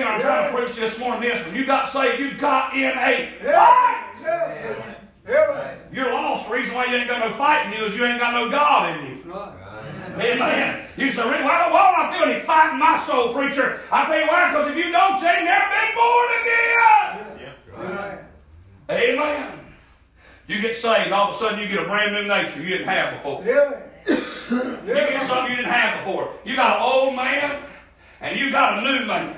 again. I'm trying to preach this morning. This when you got saved, you got in a fight. If you're lost, the reason why you ain't got no fight in you is you ain't got no God in you. Amen. You say, "Really, why, why don't I feel any fight in my soul, preacher? I tell you why, because if you don't, you ain't never been born again. Amen. You get saved, all of a sudden you get a brand new nature you didn't have before. Yeah. You get something you didn't have before. You got an old man and you got a new man.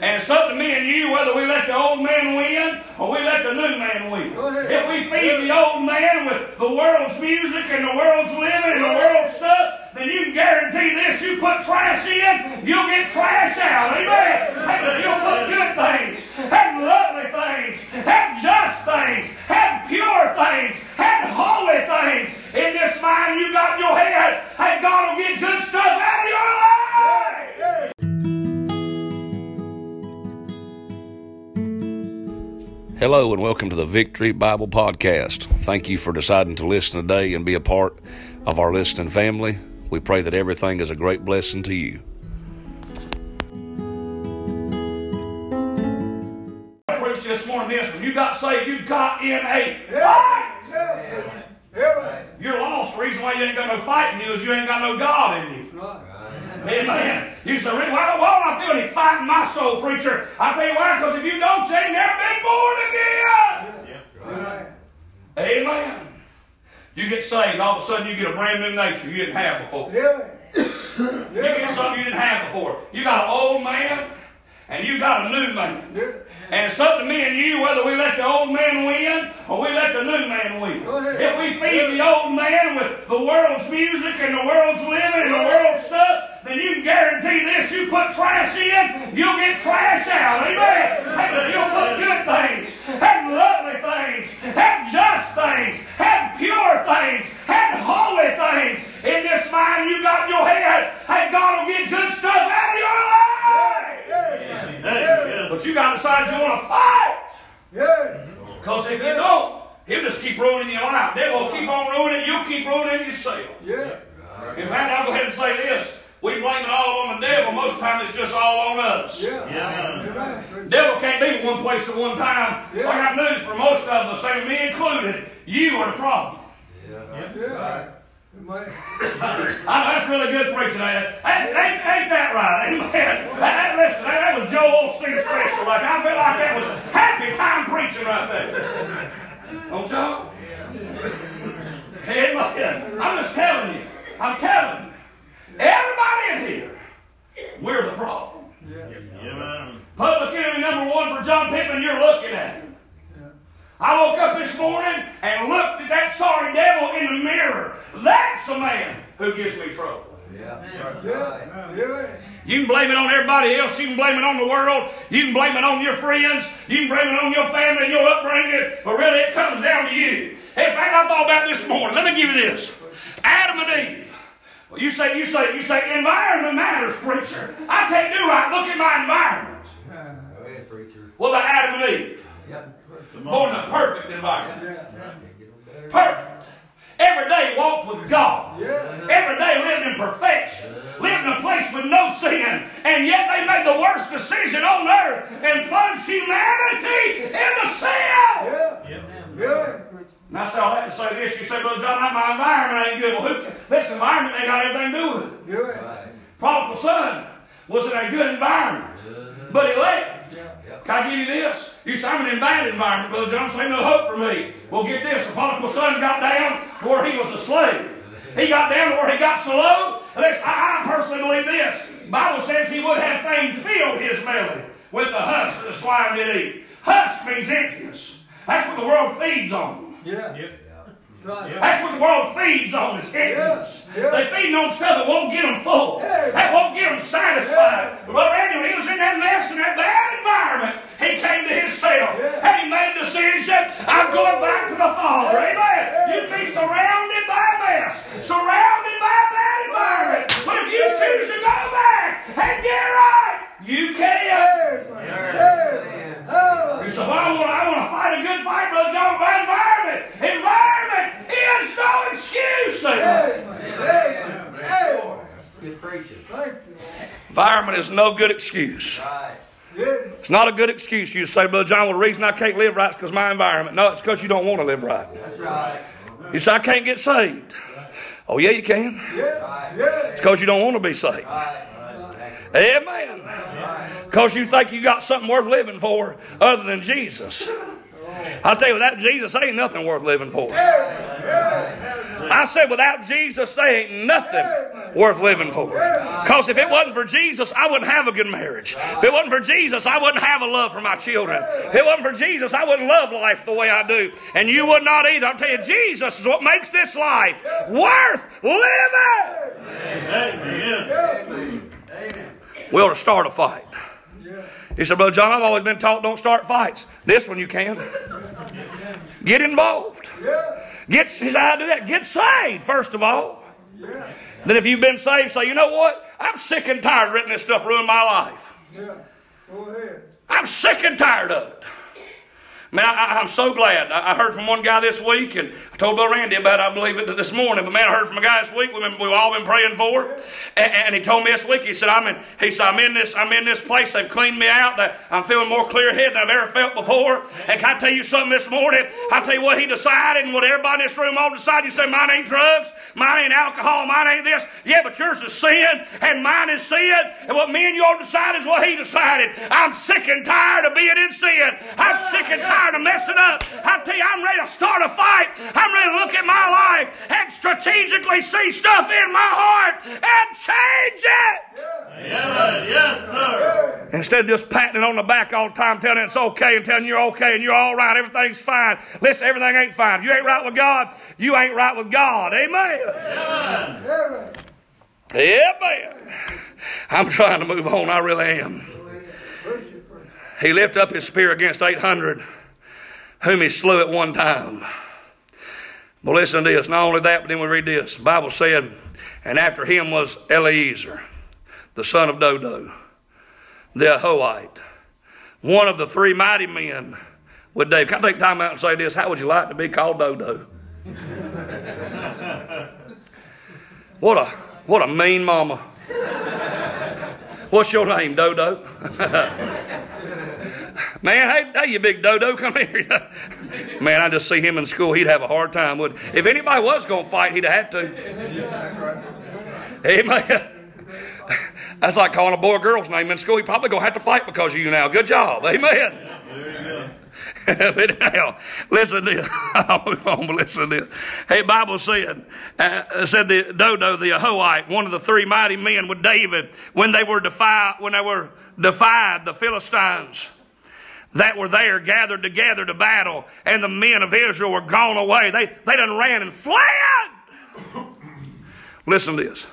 And it's up to me and you whether we let the old man win or we let the new man win. If we feed the old man with the world's music and the world's living and the world's stuff, then you can guarantee this. You put trash in, you'll get trash out. Amen. Hey, you'll put good things, have lovely things, have just things, have pure things, have holy things. In this mind you got in your head, hey, God will get good stuff out of your life. Hello and welcome to the Victory Bible Podcast. Thank you for deciding to listen today and be a part of our listening family. We pray that everything is a great blessing to you. I preached this morning this when you got saved, you got in a fight. If you're lost, the reason why you ain't got no fight in you is you ain't got no God in you. Amen. You say, why, why don't I feel any fight in my soul, preacher? I tell you why, because if you don't, you ain't never been born again. Amen. You get saved, all of a sudden you get a brand new nature you didn't have before. Yeah. You get something you didn't have before. You got an old man and you got a new man. And it's up to me and you whether we let the old man win or we let the new man win. If we feed the old man with the world's music and the world's living guarantee. You put trash in, you'll get trash out. Amen. Hey, but you'll put good things, have lovely things, have just things, have pure things, have holy things. In this mind you got in your head, hey, God will get good stuff out of your life. But you got to decide you want to fight. Because if you don't, he'll just keep ruining your life. They will keep on ruining it. You'll keep ruining yourself. Yeah. In fact, I'll go ahead and say this. We blame it all on the devil. Most of the time, it's just all on us. yeah Devil can't be one place at one time. So I got news for most of us, same me included. You are the problem. yeah I know that's really good preaching. Ain't, ain't, ain't that right? Amen. That, that- listen, that, that was Joel Osteen special. Like I feel like that was happy time preaching right there. Don't y'all? Amen. I'm just telling you. I'm telling you. Everybody in here, we're the problem. Public enemy number one for John Pittman, you're looking at him. I woke up this morning and looked at that sorry devil in the mirror. That's the man who gives me trouble. You can blame it on everybody else. You can blame it on the world. You can blame it on your friends. You can blame it on your family and your upbringing. But really, it comes down to you. In fact, I thought about this morning. Let me give you this: Adam and Eve. Well, you say, you say, you say, environment matters, preacher. I can't do right. Look at my environment. Well, the Adam and Eve. Born in a perfect environment. Perfect. Every day walked with God. Every day lived in perfection. Lived in a place with no sin. And yet they made the worst decision on earth and plunged humanity into sin. And I say oh, all that to say this. You say, Brother John, my environment ain't good. Well, who, this environment ain't got anything to do with it. Prodigal son was in a good environment, uh-huh. but he left. Can I give you this? You say, I'm in a bad environment, Brother John, ain't no hope for me. Well, get this. The prodigal son got down to where he was a slave. He got down to where he got so low. Listen, I, I personally believe this. The Bible says he would have fain filled his belly with the husk that the swine did eat. Husk means emptiness. That's what the world feeds on. Yeah, right. That's what the world feeds on is emptiness. Yeah, yeah. They feed on stuff that won't get them full. Yeah. That won't get them satisfied. But anyway, he was in that mess in that bad environment. He came to himself Yeah. and he made the decision, I'm going back to the Father. Amen. You'd be surrounded by a mess, surrounded by a bad environment. But if you choose to go back and get right, you can. Oh. You say, well, I want, I want to fight a good fight, Brother John, by environment. Environment is no excuse. Good preaching. Environment is no good excuse. Right. It's not a good excuse you to say, Brother John, well, the reason I can't live right is because my environment. No, it's because you don't want to live right. That's right. You say, I can't get saved. Oh, yeah, you can. It's because you don't want to be saved. Amen. Because you think you got something worth living for other than Jesus. I'll tell you, without Jesus, ain't nothing worth living for. I said, without Jesus, there ain't nothing worth living for. Because if it wasn't for Jesus, I wouldn't have a good marriage. If it wasn't for Jesus, I wouldn't have a love for my children. If it wasn't for Jesus, I wouldn't love life the way I do. And you would not either. I'll tell you, Jesus is what makes this life worth living. Amen. We ought to start a fight. He said, Brother John, I've always been taught don't start fights. This one you can. Get involved. Get his idea that. Get saved, first of all. Then if you've been saved, say, you know what? I'm sick and tired of letting this stuff ruin my life. I'm sick and tired of it. Man, I, am so glad. I, heard from one guy this week, and I told Bill Randy about it, I believe it this morning. But man, I heard from a guy this week we've, been, we've all been praying for. And, and, he told me this week, he said, I'm in, he said, I'm in this, I'm in this place. They've cleaned me out. I'm feeling more clear headed than I've ever felt before. And can I tell you something this morning? I'll tell you what he decided and what everybody in this room all decided. You say, mine ain't drugs, mine ain't alcohol, mine ain't this. Yeah, but yours is sin, and mine is sin. And what me and you all decided is what he decided. I'm sick and tired of being in sin. I'm sick and tired of messing up. I tell you, I'm ready to start a fight. I'm ready to look at my life and strategically see stuff in my heart and change it. Yes, yes, sir. Instead of just patting it on the back all the time, telling it it's okay and telling you're okay and you're all right, everything's fine. Listen, everything ain't fine. If you ain't right with God, you ain't right with God. Amen. Amen. Amen. I'm trying to move on. I really am. He lifted up his spear against 800 whom he slew at one time. But listen to this. Not only that, but then we read this. The Bible said, and after him was Eleazar, the son of Dodo, the Ahohite, one of the three mighty men with David. Can I take time out and say this? How would you like to be called Dodo? what a what a mean mama. What's your name, Dodo? Man, hey, hey, you big dodo, come here. Man, I just see him in school. He'd have a hard time, would If anybody was going to fight, he'd have had to. Amen. That's like calling a boy or girl's name in school. He probably going to have to fight because of you now. Good job. Amen. now, listen to this. I'll move on, but listen to this. Hey, Bible said, uh, said the Dodo, the Ahohite, one of the three mighty men with David, when they were defied, when they were defied the Philistines that were there gathered together to battle, and the men of Israel were gone away. They, they done ran and fled. Listen to this.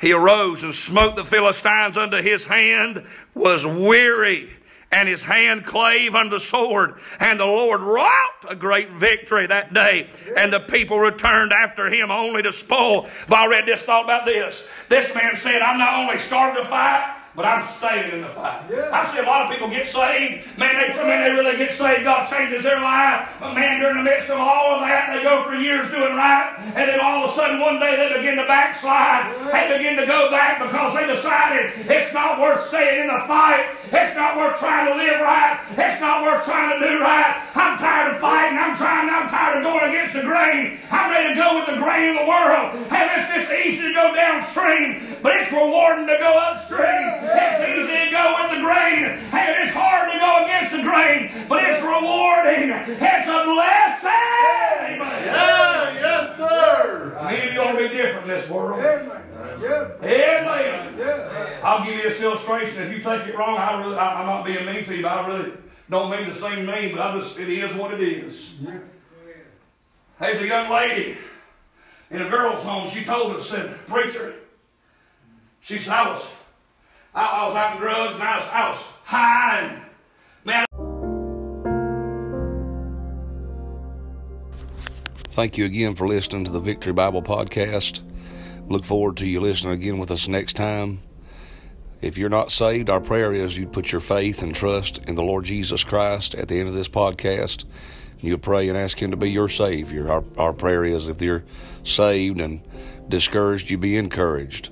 He arose and smote the Philistines unto his hand, was weary, and his hand clave unto the sword. And the Lord wrought a great victory that day, and the people returned after him only to spoil. But I read this, thought about this. This man said, I'm not only starting to fight, but I'm staying in the fight. Yeah. I see a lot of people get saved. Man, they come in, they really get saved. God changes their life. But man, during the midst of all of that, they go for years doing right. And then all of a sudden, one day, they begin to backslide. Yeah. They begin to go back because they decided it's not worth staying in the fight. It's not worth trying to live right. It's not worth trying to do right. I'm tired of fighting. I'm trying. I'm tired of going against the grain. I'm ready to go with the grain of the world. Hey, it's just easy to go downstream, but it's rewarding to go upstream. It's easy to go with the grain. Hey, it's hard to go against the grain, but it's rewarding. It's a blessing. Yeah, yes, sir. Maybe you ought to be different in this world. Amen. Amen. I'll give you this illustration. If you take it wrong, I really, I, am not being mean to you, but I really don't mean to seem mean, but I just, it is what it is. There's a young lady in a girl's home. She told us, said, preacher, she said, I was I, was having drugs and I was, I was high and man. Thank you again for listening to the Victory Bible Podcast. Look forward to you listening again with us next time. If you're not saved, our prayer is you'd put your faith and trust in the Lord Jesus Christ at the end of this podcast. You pray and ask Him to be your Savior. Our, our prayer is if you're saved and discouraged, you be encouraged.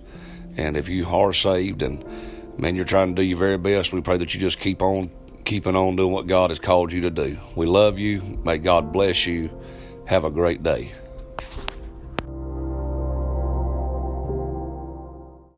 And if you are saved and Man, you're trying to do your very best. We pray that you just keep on keeping on doing what God has called you to do. We love you. May God bless you. Have a great day.